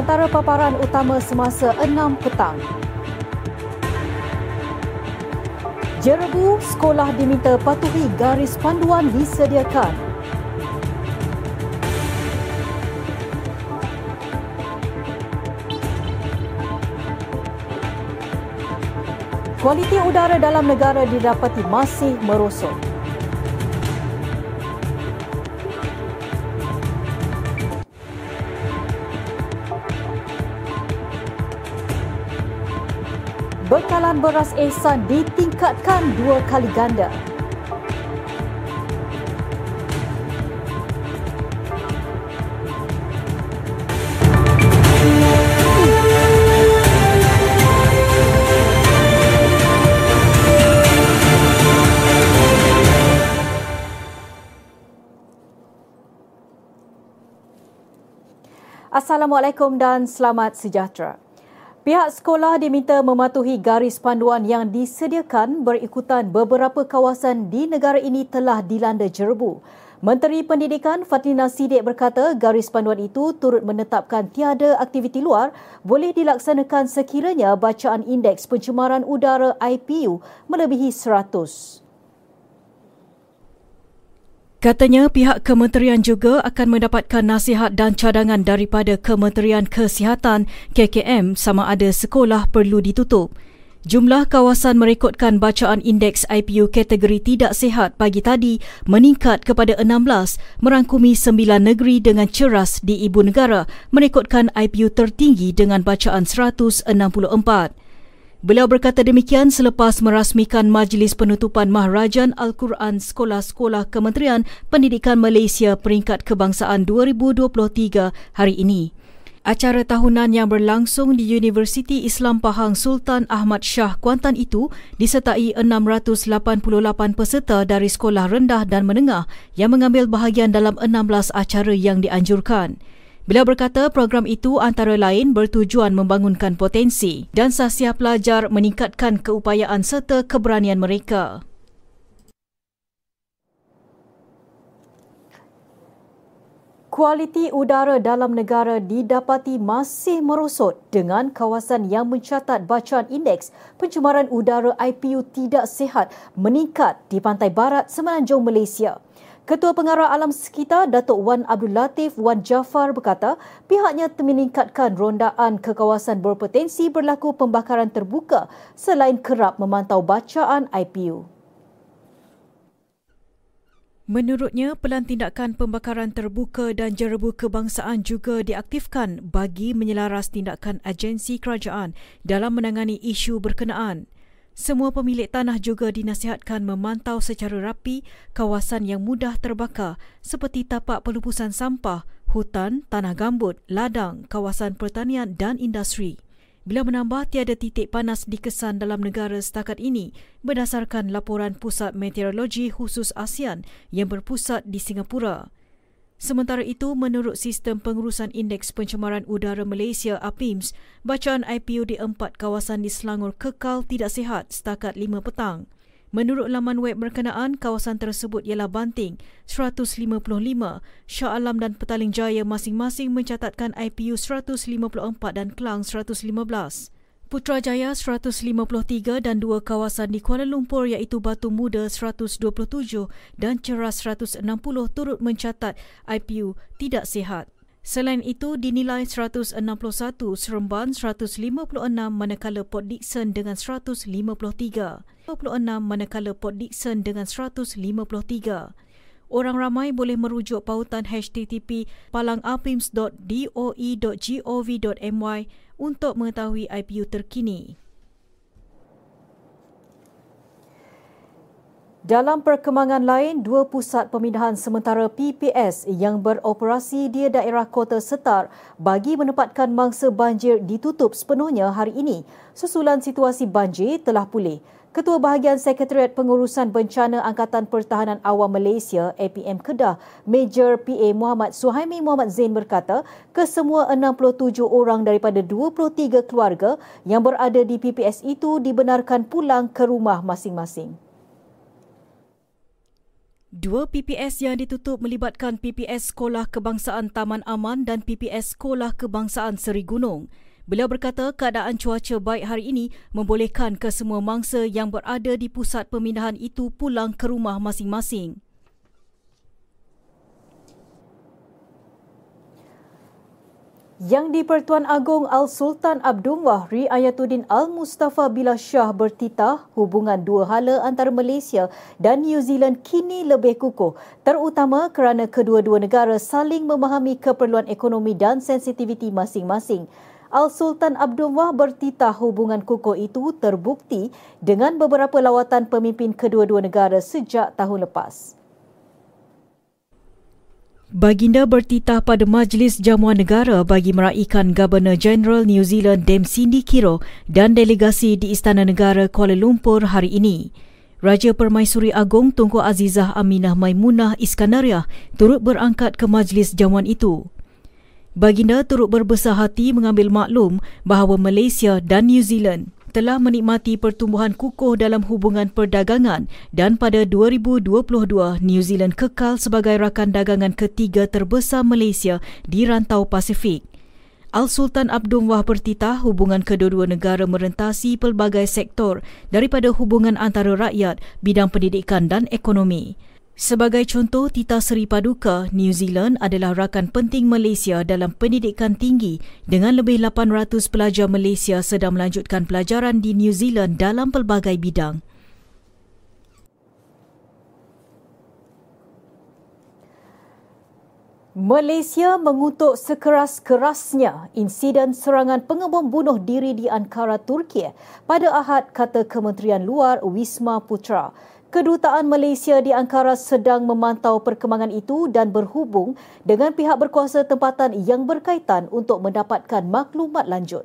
antara paparan utama semasa 6 petang. Jerebu, sekolah diminta patuhi garis panduan disediakan. Kualiti udara dalam negara didapati masih merosot. Bekalan beras Ehsan ditingkatkan dua kali ganda. Assalamualaikum dan selamat sejahtera. Pihak sekolah diminta mematuhi garis panduan yang disediakan berikutan beberapa kawasan di negara ini telah dilanda jerebu. Menteri Pendidikan Fatina Sidik berkata garis panduan itu turut menetapkan tiada aktiviti luar boleh dilaksanakan sekiranya bacaan indeks pencemaran udara IPU melebihi 100. Katanya pihak kementerian juga akan mendapatkan nasihat dan cadangan daripada Kementerian Kesihatan KKM sama ada sekolah perlu ditutup. Jumlah kawasan merekodkan bacaan indeks IPU kategori tidak sihat pagi tadi meningkat kepada 16 merangkumi 9 negeri dengan ceras di ibu negara merekodkan IPU tertinggi dengan bacaan 164. Beliau berkata demikian selepas merasmikan Majlis Penutupan Maharajan Al-Quran Sekolah-Sekolah Kementerian Pendidikan Malaysia Peringkat Kebangsaan 2023 hari ini. Acara tahunan yang berlangsung di Universiti Islam Pahang Sultan Ahmad Shah Kuantan itu disertai 688 peserta dari sekolah rendah dan menengah yang mengambil bahagian dalam 16 acara yang dianjurkan. Beliau berkata program itu antara lain bertujuan membangunkan potensi dan sasia pelajar meningkatkan keupayaan serta keberanian mereka. Kualiti udara dalam negara didapati masih merosot dengan kawasan yang mencatat bacaan indeks pencemaran udara IPU tidak sihat meningkat di pantai barat semenanjung Malaysia. Ketua Pengarah Alam Sekitar Datuk Wan Abdul Latif Wan Jafar berkata pihaknya meningkatkan rondaan ke kawasan berpotensi berlaku pembakaran terbuka selain kerap memantau bacaan IPU. Menurutnya, pelan tindakan pembakaran terbuka dan jerebu kebangsaan juga diaktifkan bagi menyelaras tindakan agensi kerajaan dalam menangani isu berkenaan. Semua pemilik tanah juga dinasihatkan memantau secara rapi kawasan yang mudah terbakar seperti tapak pelupusan sampah, hutan, tanah gambut, ladang, kawasan pertanian dan industri. Bila menambah tiada titik panas dikesan dalam negara setakat ini berdasarkan laporan Pusat Meteorologi Khusus ASEAN yang berpusat di Singapura. Sementara itu, menurut Sistem Pengurusan Indeks Pencemaran Udara Malaysia APIMS, bacaan IPU di empat kawasan di Selangor kekal tidak sihat setakat 5 petang. Menurut laman web berkenaan, kawasan tersebut ialah Banting 155, Shah Alam dan Petaling Jaya masing-masing mencatatkan IPU 154 dan Kelang 115. Putrajaya 153 dan dua kawasan di Kuala Lumpur iaitu Batu Muda 127 dan Ceras 160 turut mencatat IPU tidak sihat. Selain itu, dinilai 161 Seremban 156 manakala Port Dickson dengan 153. 26 manakala Port Dickson dengan 153. Orang ramai boleh merujuk pautan http palangapims.doe.gov.my untuk mengetahui IPU terkini. Dalam perkembangan lain, dua pusat pemindahan sementara PPS yang beroperasi di daerah Kota Setar bagi menempatkan mangsa banjir ditutup sepenuhnya hari ini susulan situasi banjir telah pulih. Ketua Bahagian Sekretariat Pengurusan Bencana Angkatan Pertahanan Awam Malaysia APM Kedah, Major PA Muhammad Suhaimi Muhammad Zain berkata, kesemua 67 orang daripada 23 keluarga yang berada di PPS itu dibenarkan pulang ke rumah masing-masing. Dua PPS yang ditutup melibatkan PPS Sekolah Kebangsaan Taman Aman dan PPS Sekolah Kebangsaan Seri Gunung. Beliau berkata keadaan cuaca baik hari ini membolehkan kesemua mangsa yang berada di pusat pemindahan itu pulang ke rumah masing-masing. Yang di Pertuan Agong Al-Sultan Abdul Wahri Ayatuddin Al-Mustafa Billah Shah bertitah hubungan dua hala antara Malaysia dan New Zealand kini lebih kukuh terutama kerana kedua-dua negara saling memahami keperluan ekonomi dan sensitiviti masing-masing. Al-Sultan Abdul Wah bertitah hubungan kukuh itu terbukti dengan beberapa lawatan pemimpin kedua-dua negara sejak tahun lepas. Baginda bertitah pada Majlis Jamuan Negara bagi meraihkan Governor General New Zealand Dame Cindy Kiro dan delegasi di Istana Negara Kuala Lumpur hari ini. Raja Permaisuri Agong Tunku Azizah Aminah Maimunah Iskandariah turut berangkat ke majlis jamuan itu. Baginda turut berbesar hati mengambil maklum bahawa Malaysia dan New Zealand telah menikmati pertumbuhan kukuh dalam hubungan perdagangan dan pada 2022 New Zealand kekal sebagai rakan dagangan ketiga terbesar Malaysia di rantau Pasifik. Al-Sultan Abdul Wah bertitah hubungan kedua-dua negara merentasi pelbagai sektor daripada hubungan antara rakyat, bidang pendidikan dan ekonomi. Sebagai contoh, Tita Seri Paduka, New Zealand adalah rakan penting Malaysia dalam pendidikan tinggi dengan lebih 800 pelajar Malaysia sedang melanjutkan pelajaran di New Zealand dalam pelbagai bidang. Malaysia mengutuk sekeras-kerasnya insiden serangan pengebom bunuh diri di Ankara, Turki pada Ahad kata Kementerian Luar Wisma Putra. Kedutaan Malaysia di Ankara sedang memantau perkembangan itu dan berhubung dengan pihak berkuasa tempatan yang berkaitan untuk mendapatkan maklumat lanjut.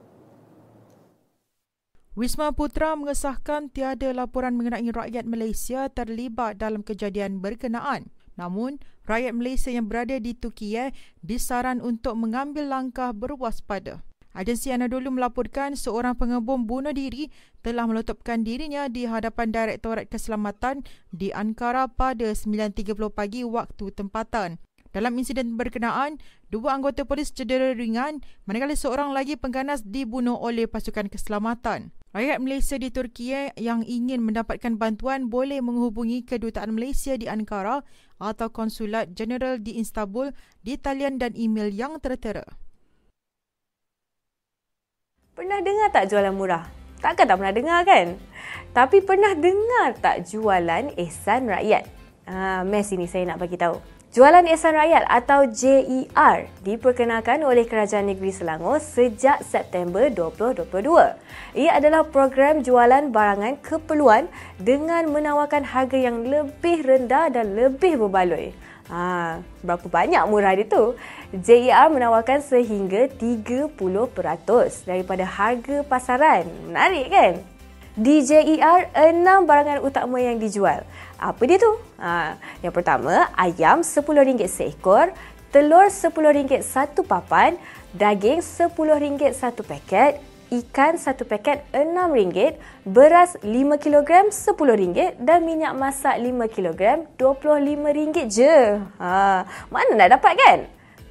Wisma Putra mengesahkan tiada laporan mengenai rakyat Malaysia terlibat dalam kejadian berkenaan. Namun, rakyat Malaysia yang berada di Turki disaran untuk mengambil langkah berwaspada. Agensi Anadolu melaporkan seorang pengebom bunuh diri telah meletupkan dirinya di hadapan Direktorat Keselamatan di Ankara pada 9.30 pagi waktu tempatan. Dalam insiden berkenaan, dua anggota polis cedera ringan manakala seorang lagi pengganas dibunuh oleh pasukan keselamatan. Rakyat Malaysia di Turki yang ingin mendapatkan bantuan boleh menghubungi Kedutaan Malaysia di Ankara atau Konsulat Jeneral di Istanbul di talian dan email yang tertera. Pernah dengar tak jualan murah? Takkan tak pernah dengar kan? Tapi pernah dengar tak jualan ehsan rakyat? Ah, mes ini saya nak bagi tahu. Jualan Ehsan Rakyat atau JER diperkenalkan oleh Kerajaan Negeri Selangor sejak September 2022. Ia adalah program jualan barangan keperluan dengan menawarkan harga yang lebih rendah dan lebih berbaloi. Ha, berapa banyak murah dia tu? JER menawarkan sehingga 30% daripada harga pasaran. Menarik kan? Di JER, enam barangan utama yang dijual. Apa dia tu? Ha, yang pertama, ayam RM10 seekor, telur RM10 satu papan, daging RM10 satu paket, ikan satu paket RM6, beras 5 kg RM10 dan minyak masak 5 kg RM25 je. Ha, mana nak dapat kan?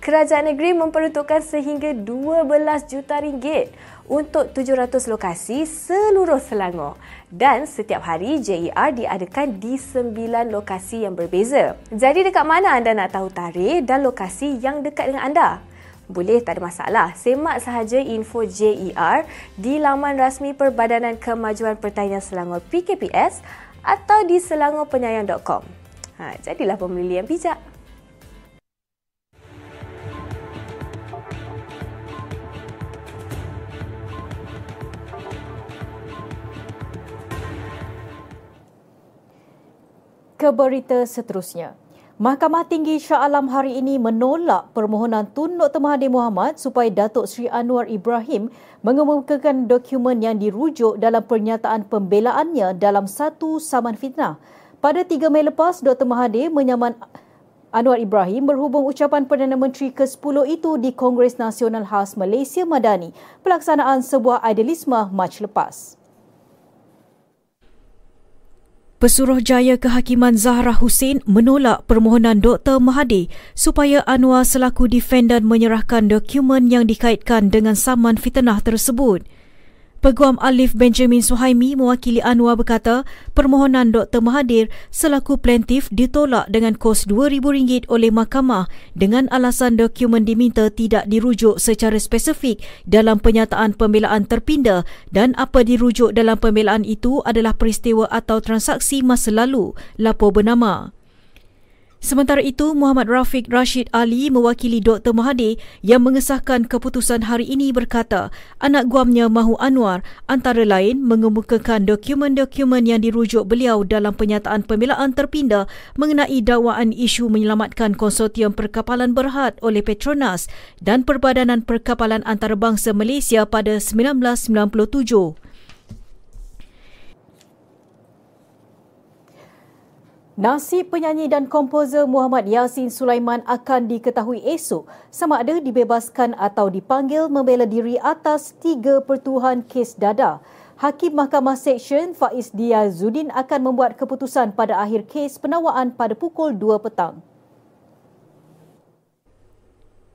Kerajaan negeri memperuntukkan sehingga 12 juta ringgit untuk 700 lokasi seluruh Selangor. Dan setiap hari JER diadakan di 9 lokasi yang berbeza. Jadi dekat mana anda nak tahu tarikh dan lokasi yang dekat dengan anda? Boleh tak ada masalah. Semak sahaja info JER di laman rasmi Perbadanan Kemajuan Pertanian Selangor PKPS atau di selangorpenyayang.com. Ha, jadilah pembeli yang bijak. Keberita seterusnya. Mahkamah Tinggi Shah Alam hari ini menolak permohonan Tun Dr. Mahathir Mohamad supaya Datuk Seri Anwar Ibrahim mengemukakan dokumen yang dirujuk dalam pernyataan pembelaannya dalam satu saman fitnah. Pada 3 Mei lepas, Dr. Mahathir menyaman Anwar Ibrahim berhubung ucapan Perdana Menteri ke-10 itu di Kongres Nasional Khas Malaysia Madani, pelaksanaan sebuah idealisme Mac lepas. Pesuruhjaya Kehakiman Zahra Hussein menolak permohonan Dr. Mahathir supaya Anwar selaku defendan menyerahkan dokumen yang dikaitkan dengan saman fitnah tersebut. Peguam Alif Benjamin Suhaimi mewakili Anwar berkata permohonan Dr. Mahathir selaku plaintiff ditolak dengan kos RM2,000 oleh mahkamah dengan alasan dokumen diminta tidak dirujuk secara spesifik dalam penyataan pembelaan terpinda dan apa dirujuk dalam pembelaan itu adalah peristiwa atau transaksi masa lalu, lapor bernama. Sementara itu, Muhammad Rafiq Rashid Ali mewakili Dr. Mahathir yang mengesahkan keputusan hari ini berkata anak guamnya Mahu Anwar antara lain mengemukakan dokumen-dokumen yang dirujuk beliau dalam penyataan pembelaan terpindah mengenai dakwaan isu menyelamatkan konsortium perkapalan berhad oleh Petronas dan Perbadanan Perkapalan Antarabangsa Malaysia pada 1997. Nasib penyanyi dan komposer Muhammad Yasin Sulaiman akan diketahui esok sama ada dibebaskan atau dipanggil membela diri atas tiga pertuhan kes dada. Hakim Mahkamah Seksyen Faiz Diazuddin akan membuat keputusan pada akhir kes penawaan pada pukul 2 petang.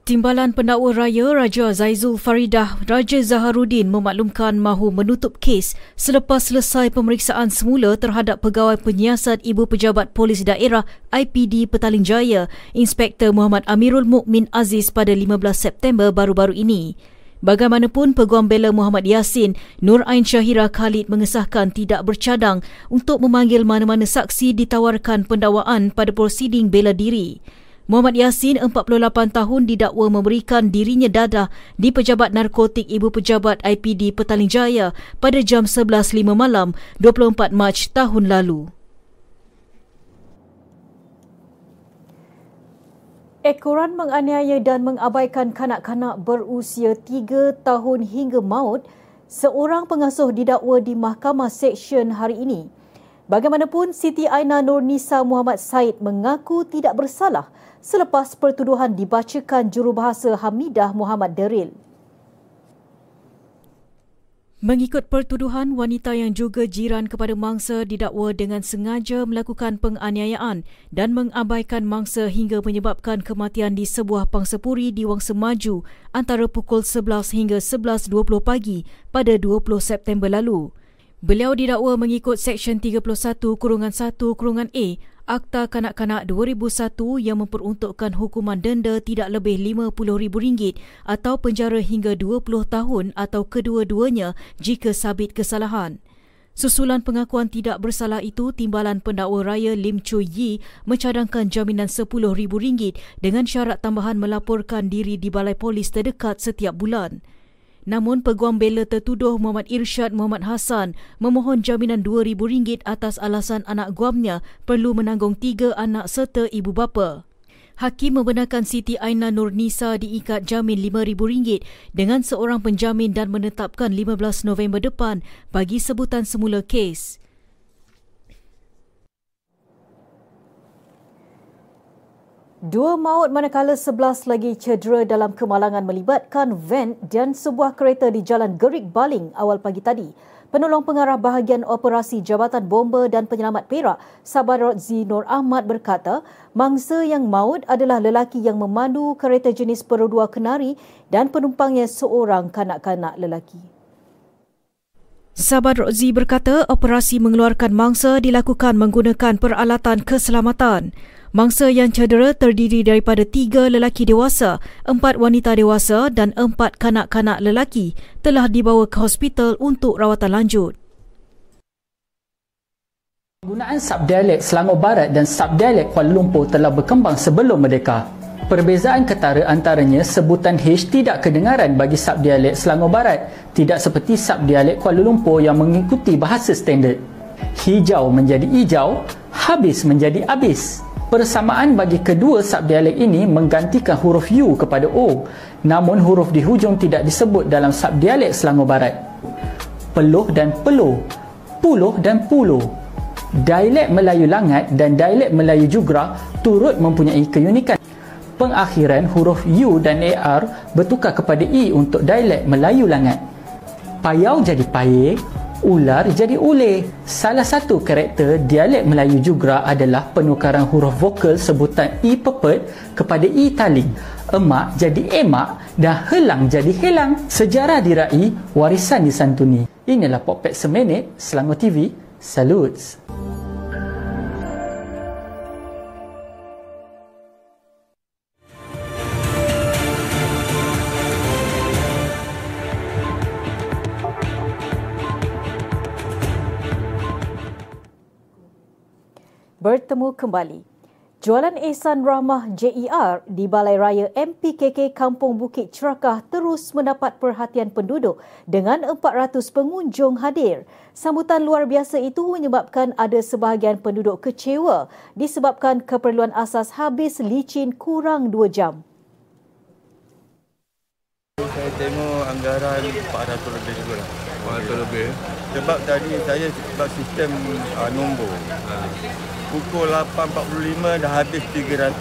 Timbalan Pendakwa Raya Raja Zaizul Faridah Raja Zaharuddin memaklumkan mahu menutup kes selepas selesai pemeriksaan semula terhadap pegawai penyiasat Ibu Pejabat Polis Daerah IPD Petaling Jaya Inspektor Muhammad Amirul Mukmin Aziz pada 15 September baru-baru ini. Bagaimanapun Peguam Bela Muhammad Yasin, Nur Ain Syahira Khalid mengesahkan tidak bercadang untuk memanggil mana-mana saksi ditawarkan pendakwaan pada prosiding bela diri. Muhammad Yasin, 48 tahun, didakwa memberikan dirinya dadah di Pejabat Narkotik Ibu Pejabat IPD Petaling Jaya pada jam 11.05 malam 24 Mac tahun lalu. Ekoran menganiaya dan mengabaikan kanak-kanak berusia 3 tahun hingga maut, seorang pengasuh didakwa di Mahkamah Seksyen hari ini. Bagaimanapun, Siti Aina Nur Nisa Muhammad Said mengaku tidak bersalah selepas pertuduhan dibacakan jurubahasa Hamidah Muhammad Deril. Mengikut pertuduhan, wanita yang juga jiran kepada mangsa didakwa dengan sengaja melakukan penganiayaan dan mengabaikan mangsa hingga menyebabkan kematian di sebuah pangsapuri di Wangsa Maju antara pukul 11 hingga 11.20 pagi pada 20 September lalu. Beliau didakwa mengikut Seksyen 31 Kurungan 1 Kurungan A Akta Kanak-Kanak 2001 yang memperuntukkan hukuman denda tidak lebih RM50,000 atau penjara hingga 20 tahun atau kedua-duanya jika sabit kesalahan. Susulan pengakuan tidak bersalah itu, Timbalan Pendakwa Raya Lim Choo Yi mencadangkan jaminan RM10,000 dengan syarat tambahan melaporkan diri di balai polis terdekat setiap bulan. Namun peguam bela tertuduh Muhammad Irsyad Muhammad Hassan memohon jaminan RM2,000 atas alasan anak guamnya perlu menanggung tiga anak serta ibu bapa. Hakim membenarkan Siti Aina Nur Nisa diikat jamin RM5,000 dengan seorang penjamin dan menetapkan 15 November depan bagi sebutan semula kes. Dua maut manakala sebelas lagi cedera dalam kemalangan melibatkan van dan sebuah kereta di Jalan Gerik Baling awal pagi tadi. Penolong pengarah bahagian operasi Jabatan Bomba dan Penyelamat Perak, Sabah Rodzi Nur Ahmad berkata, mangsa yang maut adalah lelaki yang memandu kereta jenis Perodua Kenari dan penumpangnya seorang kanak-kanak lelaki. Sabar Rodzi berkata operasi mengeluarkan mangsa dilakukan menggunakan peralatan keselamatan. Mangsa yang cedera terdiri daripada tiga lelaki dewasa, empat wanita dewasa dan empat kanak-kanak lelaki telah dibawa ke hospital untuk rawatan lanjut. Penggunaan subdialek Selangor Barat dan subdialek Kuala Lumpur telah berkembang sebelum merdeka. Perbezaan ketara antaranya sebutan H tidak kedengaran bagi subdialek Selangor Barat, tidak seperti subdialek Kuala Lumpur yang mengikuti bahasa standard. Hijau menjadi hijau, habis menjadi habis. Persamaan bagi kedua subdialek ini menggantikan huruf U kepada O. Namun huruf di hujung tidak disebut dalam subdialek Selangor Barat. Peluh dan peluh. Puluh dan puluh. Dialek Melayu Langat dan dialek Melayu Jugra turut mempunyai keunikan. Pengakhiran huruf U dan AR bertukar kepada E untuk dialek Melayu Langat. Payau jadi paye, ular jadi ule. Salah satu karakter dialek Melayu juga adalah penukaran huruf vokal sebutan i pepet kepada i taling. Emak jadi emak dan helang jadi helang. Sejarah dirai, warisan disantuni. Inilah Popet Semenit, Selangor TV. Salutes. Bertemu kembali. Jualan Ehsan Rahmah JER di Balai Raya MPKK Kampung Bukit Cerakah terus mendapat perhatian penduduk dengan 400 pengunjung hadir. Sambutan luar biasa itu menyebabkan ada sebahagian penduduk kecewa disebabkan keperluan asas habis licin kurang 2 jam. Saya tengok anggaran 400 lebih juga lah. 400 lebih. Sebab tadi saya sebab sistem uh, nombor. Uh, pukul 8.45 dah habis 300.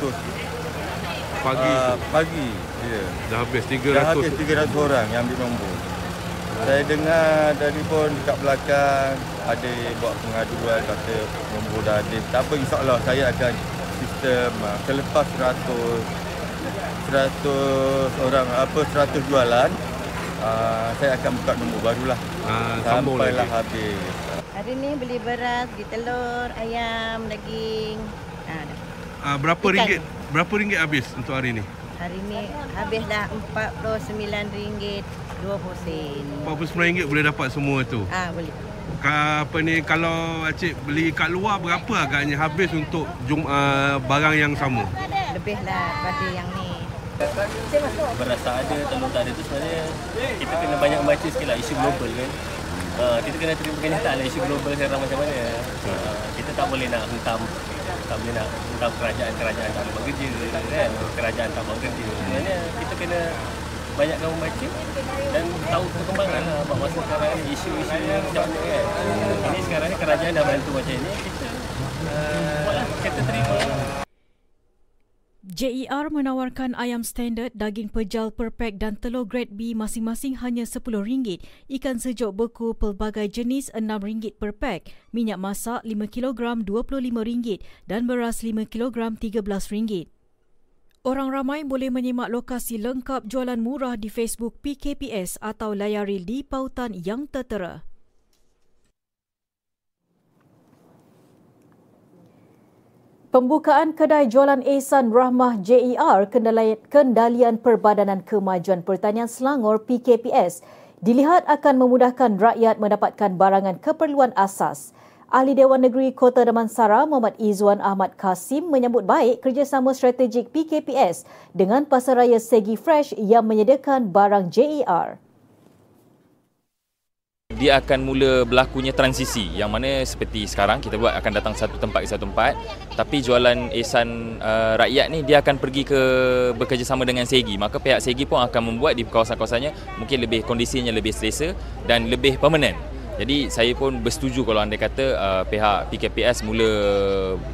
Pagi uh, tu. Pagi. Ya. Dah habis 300. Dah habis 300 orang yang ambil nombor. Saya dengar dari pun dekat belakang ada buat pengaduan kata nombor dah habis. Tak apa insyaAllah saya akan sistem uh, selepas 100 100 orang apa 100 jualan uh, saya akan buka nombor barulah Ah, sampailah lagi. habis. Hari ni beli beras, beli telur, ayam, daging. Ha. Ah, berapa Ikan. ringgit? Berapa ringgit habis untuk hari ni? hari ni habis dah RM49.20 sen. RM49 boleh dapat semua tu. Ah boleh. Ka, apa ni kalau Acik beli kat luar berapa agaknya habis untuk jum, uh, barang yang sama? Lebih lah pada yang ni. Beras tak ada, telur tak ada tu sebenarnya kita kena banyak membaca sikit lah isu global kan. Uh, kita kena terima kenyataan lah isu global sekarang macam mana. Uh, kita tak boleh nak hentam tak boleh nak hentam kerajaan-kerajaan tak boleh buat kerja kan. Kerajaan tak buat kerja. Sebenarnya kita kena banyakkan membaca dan tahu perkembangan lah buat masa sekarang ni isu-isu macam mana kan. Ini sekarang ni kerajaan dah bantu macam ni kita uh, buatlah kita terima. JER menawarkan ayam standard, daging pejal per pack dan telur grade B masing-masing hanya RM10, ikan sejuk beku pelbagai jenis RM6 per pack, minyak masak 5 kg RM25 dan beras 5 kg RM13. Orang ramai boleh menyimak lokasi lengkap jualan murah di Facebook PKPS atau layari di pautan yang tertera. Pembukaan kedai jualan Ehsan Rahmah JER Kendalian, Perbadanan Kemajuan Pertanian Selangor PKPS dilihat akan memudahkan rakyat mendapatkan barangan keperluan asas. Ahli Dewan Negeri Kota Damansara Muhammad Izzuan Ahmad Kasim menyambut baik kerjasama strategik PKPS dengan Pasaraya Segi Fresh yang menyediakan barang JER. Dia akan mula berlakunya transisi. Yang mana seperti sekarang kita buat akan datang satu tempat ke satu tempat. Tapi jualan ehsan uh, rakyat ni dia akan pergi ke bekerjasama dengan Segi. Maka pihak Segi pun akan membuat di kawasan-kawasannya mungkin lebih kondisinya lebih selesa dan lebih permanen jadi saya pun bersetuju kalau anda kata uh, pihak PKPS mula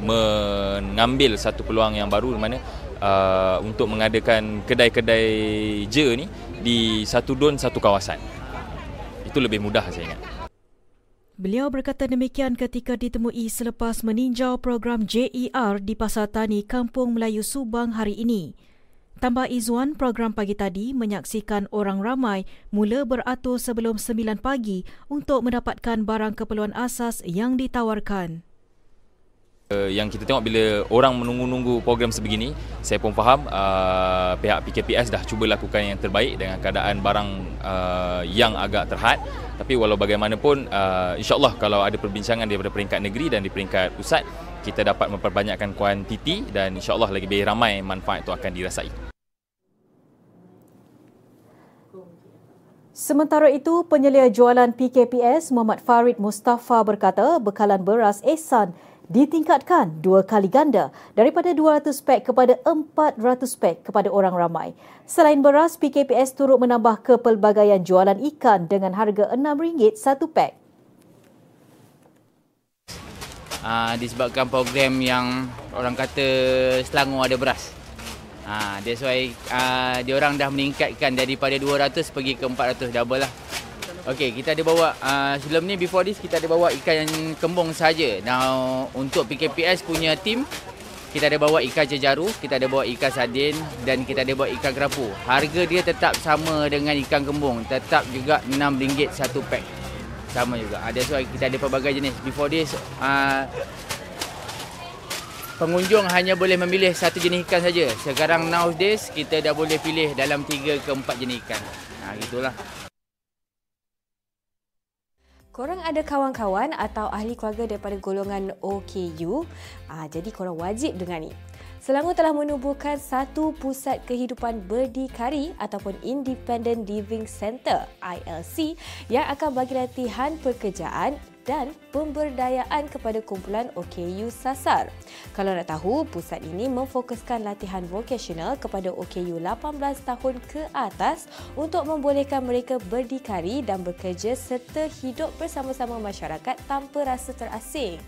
mengambil satu peluang yang baru di mana uh, untuk mengadakan kedai-kedai je ni di satu don satu kawasan itu lebih mudah saya ingat. Beliau berkata demikian ketika ditemui selepas meninjau program JER di Pasar Tani Kampung Melayu Subang hari ini. Tambah Izzuan, program pagi tadi menyaksikan orang ramai mula beratur sebelum 9 pagi untuk mendapatkan barang keperluan asas yang ditawarkan. Uh, yang kita tengok bila orang menunggu-nunggu program sebegini, saya pun faham uh, pihak PKPS dah cuba lakukan yang terbaik dengan keadaan barang uh, yang agak terhad. Tapi walau bagaimanapun, uh, insyaAllah kalau ada perbincangan daripada peringkat negeri dan di peringkat pusat, kita dapat memperbanyakkan kuantiti dan insyaAllah lagi lebih ramai manfaat itu akan dirasai. Sementara itu, penyelia jualan PKPS Muhammad Farid Mustafa berkata bekalan beras Ehsan ditingkatkan dua kali ganda daripada 200 pek kepada 400 pek kepada orang ramai. Selain beras, PKPS turut menambah kepelbagaian jualan ikan dengan harga RM6 satu pek. uh, disebabkan program yang orang kata Selangor ada beras. Ha, that's why uh, dia orang dah meningkatkan daripada 200 pergi ke 400 double lah. Okey, kita ada bawa uh, sebelum ni before this kita ada bawa ikan yang kembung saja. Now untuk PKPS punya team kita ada bawa ikan jejaru, kita ada bawa ikan sardin dan kita ada bawa ikan kerapu. Harga dia tetap sama dengan ikan kembung, tetap juga RM6 satu pack. Sama juga. Ada uh, so kita ada pelbagai jenis. Before this uh, pengunjung hanya boleh memilih satu jenis ikan saja. Sekarang nowadays kita dah boleh pilih dalam 3 ke 4 jenis ikan. Nah, gitulah. Korang ada kawan-kawan atau ahli keluarga daripada golongan OKU, ah, jadi korang wajib dengar ni. Selangor telah menubuhkan satu pusat kehidupan berdikari ataupun Independent Living Center ILC yang akan bagi latihan pekerjaan dan pemberdayaan kepada kumpulan OKU Sasar. Kalau nak tahu, pusat ini memfokuskan latihan vokasional kepada OKU 18 tahun ke atas untuk membolehkan mereka berdikari dan bekerja serta hidup bersama-sama masyarakat tanpa rasa terasing.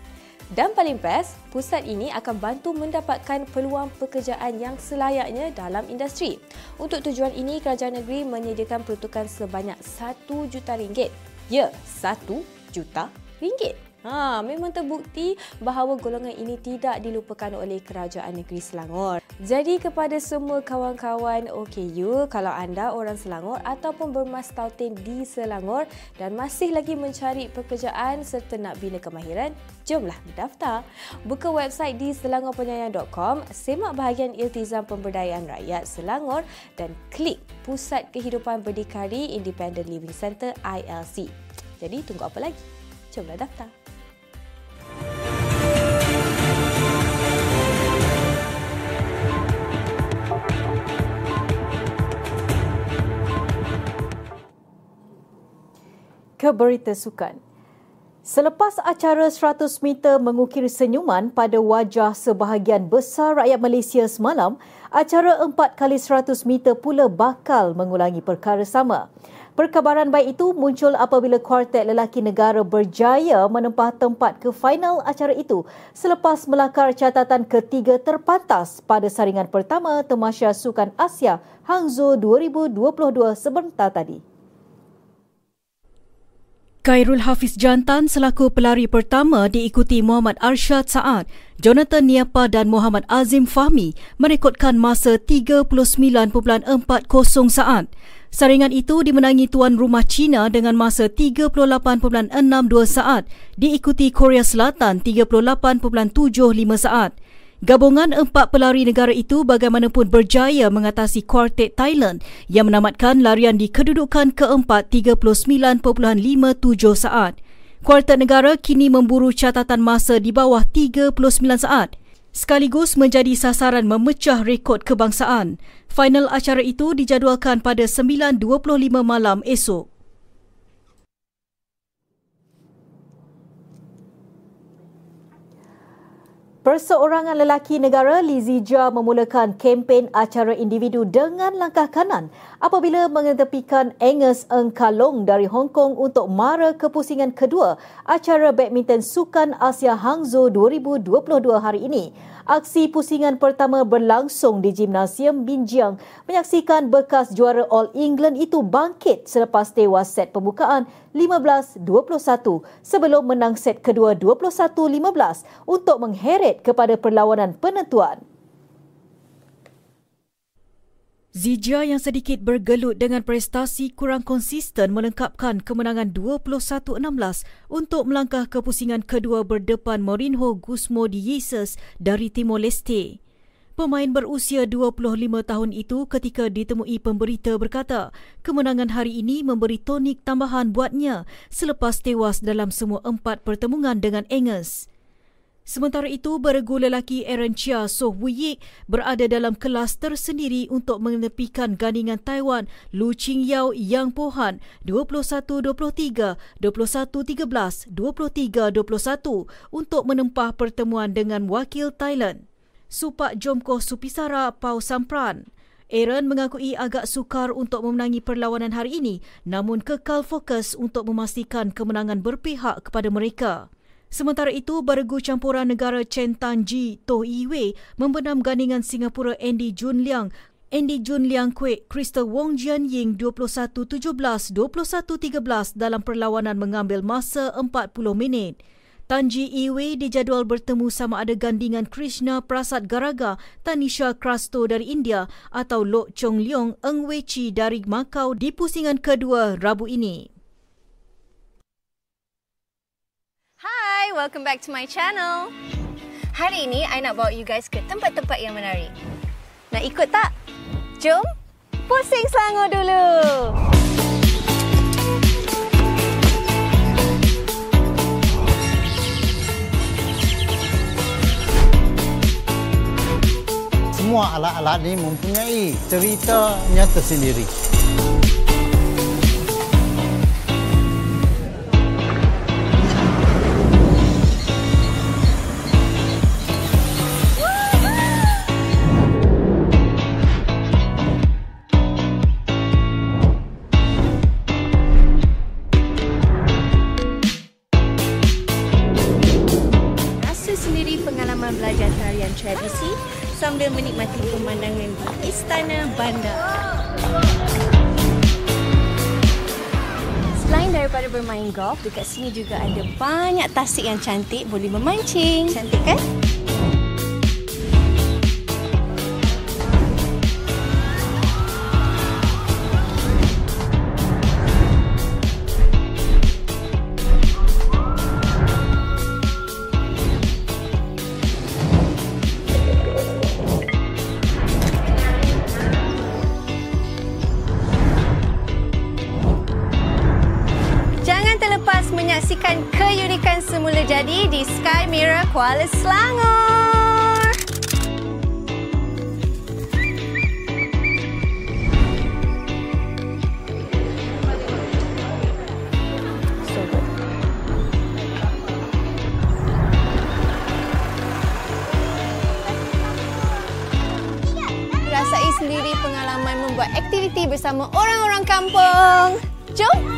Dan paling best, pusat ini akan bantu mendapatkan peluang pekerjaan yang selayaknya dalam industri. Untuk tujuan ini, kerajaan negeri menyediakan peruntukan sebanyak 1 juta ringgit. Ya, 1 juta ringgit. Ha, memang terbukti bahawa golongan ini tidak dilupakan oleh Kerajaan Negeri Selangor. Jadi kepada semua kawan-kawan OKU, kalau anda orang Selangor ataupun bermastautin di Selangor dan masih lagi mencari pekerjaan serta nak bina kemahiran, jomlah mendaftar. Buka website di selangorpenyayang.com, semak bahagian Iltizam Pemberdayaan Rakyat Selangor dan klik Pusat Kehidupan Berdikari Independent Living Center ILC. Jadi tunggu apa lagi? Jomlah daftar. Ke berita sukan. Selepas acara 100 meter mengukir senyuman pada wajah sebahagian besar rakyat Malaysia semalam, acara 4 kali 100 meter pula bakal mengulangi perkara sama. Perkabaran baik itu muncul apabila kuartet lelaki negara berjaya menempah tempat ke final acara itu selepas melakar catatan ketiga terpantas pada saringan pertama Temasya Sukan Asia Hangzhou 2022 sebentar tadi. Khairul Hafiz Jantan selaku pelari pertama diikuti Muhammad Arshad Saad, Jonathan Niapa dan Muhammad Azim Fahmi merekodkan masa 39.40 saat. Saringan itu dimenangi tuan rumah China dengan masa 38.62 saat, diikuti Korea Selatan 38.75 saat. Gabungan empat pelari negara itu bagaimanapun berjaya mengatasi kuartet Thailand yang menamatkan larian di kedudukan keempat 39.57 saat. Kuartet negara kini memburu catatan masa di bawah 39 saat sekaligus menjadi sasaran memecah rekod kebangsaan. Final acara itu dijadualkan pada 9.25 malam esok. Perseorangan lelaki negara Lizzie Jia memulakan kempen acara individu dengan langkah kanan apabila mengetepikan Angus Eng Kalong dari Hong Kong untuk mara kepusingan kedua acara badminton Sukan Asia Hangzhou 2022 hari ini. Aksi pusingan pertama berlangsung di Gimnasium Binjiang menyaksikan bekas juara All England itu bangkit selepas tewas set pembukaan 15-21 sebelum menang set kedua 21-15 untuk mengheret kepada perlawanan penentuan. Zijia yang sedikit bergelut dengan prestasi kurang konsisten melengkapkan kemenangan 21-16 untuk melangkah ke pusingan kedua berdepan Mourinho Gusmo di Jesus dari Timor Leste. Pemain berusia 25 tahun itu ketika ditemui pemberita berkata, kemenangan hari ini memberi tonik tambahan buatnya selepas tewas dalam semua empat pertemuan dengan Angus. Sementara itu, beregu lelaki Aaron Chia Soh Wuyik berada dalam kelas tersendiri untuk menepikan gandingan Taiwan Lu Qing Yao Yang Pohan 21-23, 21-13, 23-21 untuk menempah pertemuan dengan wakil Thailand. Supak Jomko Supisara Pau Sampran. Aaron mengakui agak sukar untuk memenangi perlawanan hari ini namun kekal fokus untuk memastikan kemenangan berpihak kepada mereka. Sementara itu, beregu campuran negara Chen Tan Ji Toh Yi Wei membenam gandingan Singapura Andy Jun Liang Andy Jun Liang Kwek, Crystal Wong Jian Ying 21-17, 21-13 dalam perlawanan mengambil masa 40 minit. Tanji Iwe dijadual bertemu sama ada gandingan Krishna Prasad Garaga, Tanisha Krasto dari India atau Lok Chong Leong Eng Wei Chi dari Macau di pusingan kedua Rabu ini. Hi, welcome back to my channel. Hari ini, I nak bawa you guys ke tempat-tempat yang menarik. Nak ikut tak? Jom pusing Selangor dulu. Semua alat-alat ini mempunyai ceritanya tersendiri. Dekat sini juga ada banyak tasik yang cantik boleh memancing. Cantik kan? Mirror Kuala Selangor. Rasai sendiri pengalaman membuat aktiviti bersama orang-orang kampung. Jom!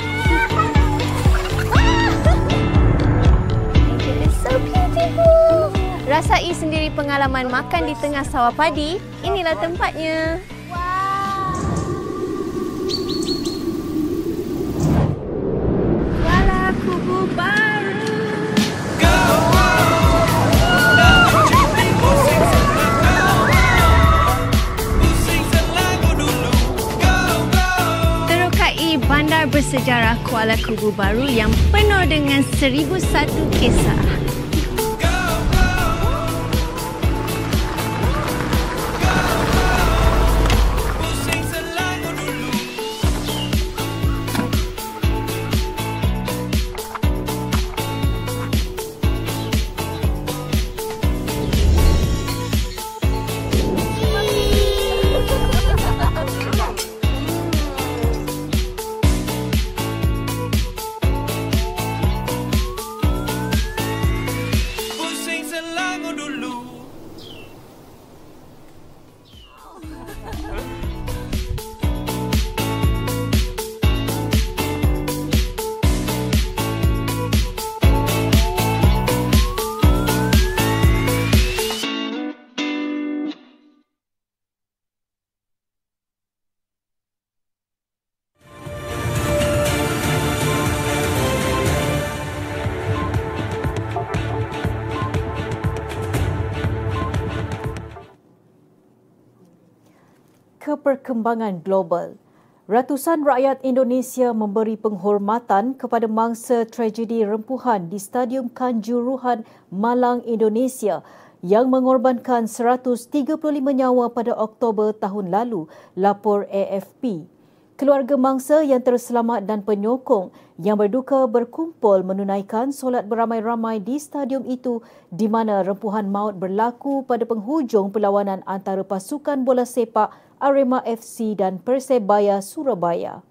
Rasai sendiri pengalaman makan di tengah sawah padi. Inilah tempatnya. Bandar bersejarah Kuala Kubu Baru yang penuh dengan seribu satu kisah. keperkembangan global. Ratusan rakyat Indonesia memberi penghormatan kepada mangsa tragedi rempuhan di Stadium Kanjuruhan Malang, Indonesia yang mengorbankan 135 nyawa pada Oktober tahun lalu, lapor AFP. Keluarga mangsa yang terselamat dan penyokong yang berduka berkumpul menunaikan solat beramai-ramai di stadium itu di mana rempuhan maut berlaku pada penghujung perlawanan antara pasukan bola sepak Arema FC dan Persebaya Surabaya.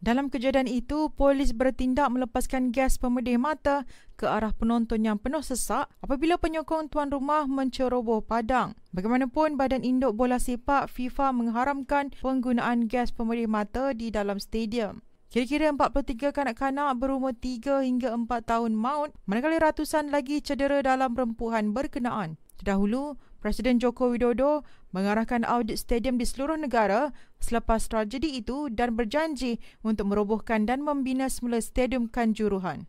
Dalam kejadian itu, polis bertindak melepaskan gas pemedih mata ke arah penonton yang penuh sesak apabila penyokong tuan rumah menceroboh padang. Bagaimanapun, Badan Induk Bola Sepak FIFA mengharamkan penggunaan gas pemedih mata di dalam stadium. Kira-kira 43 kanak-kanak berumur 3 hingga 4 tahun maut manakala ratusan lagi cedera dalam rempuhan berkenaan. Terdahulu, Presiden Joko Widodo mengarahkan audit stadium di seluruh negara selepas tragedi itu dan berjanji untuk merobohkan dan membina semula Stadium Kanjuruhan.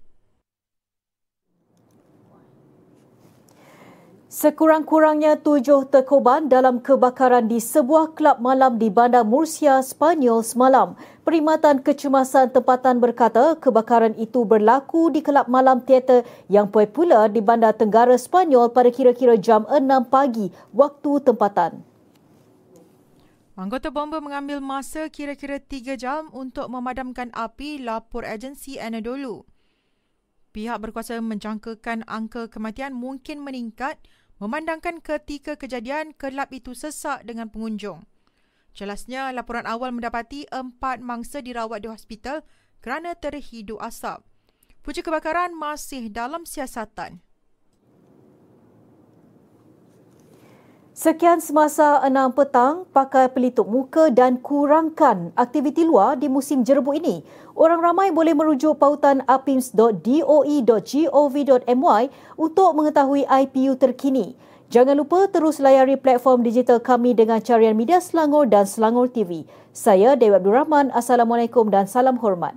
Sekurang-kurangnya tujuh terkoban dalam kebakaran di sebuah kelab malam di Bandar Murcia, Spanyol semalam. Perkhidmatan Kecemasan Tempatan berkata kebakaran itu berlaku di kelab malam teater yang popular di Bandar Tenggara, Spanyol pada kira-kira jam 6 pagi waktu tempatan. Anggota bomba mengambil masa kira-kira 3 jam untuk memadamkan api, lapor agensi Anadolu. Pihak berkuasa menjangkakan angka kematian mungkin meningkat memandangkan ketika kejadian kelab itu sesak dengan pengunjung. Jelasnya, laporan awal mendapati empat mangsa dirawat di hospital kerana terhidu asap. Punca kebakaran masih dalam siasatan. Sekian semasa enam petang, pakai pelitup muka dan kurangkan aktiviti luar di musim jerebu ini. Orang ramai boleh merujuk pautan apims.doe.gov.my untuk mengetahui IPU terkini. Jangan lupa terus layari platform digital kami dengan carian media Selangor dan Selangor TV. Saya Dewi Abdul Rahman. Assalamualaikum dan salam hormat.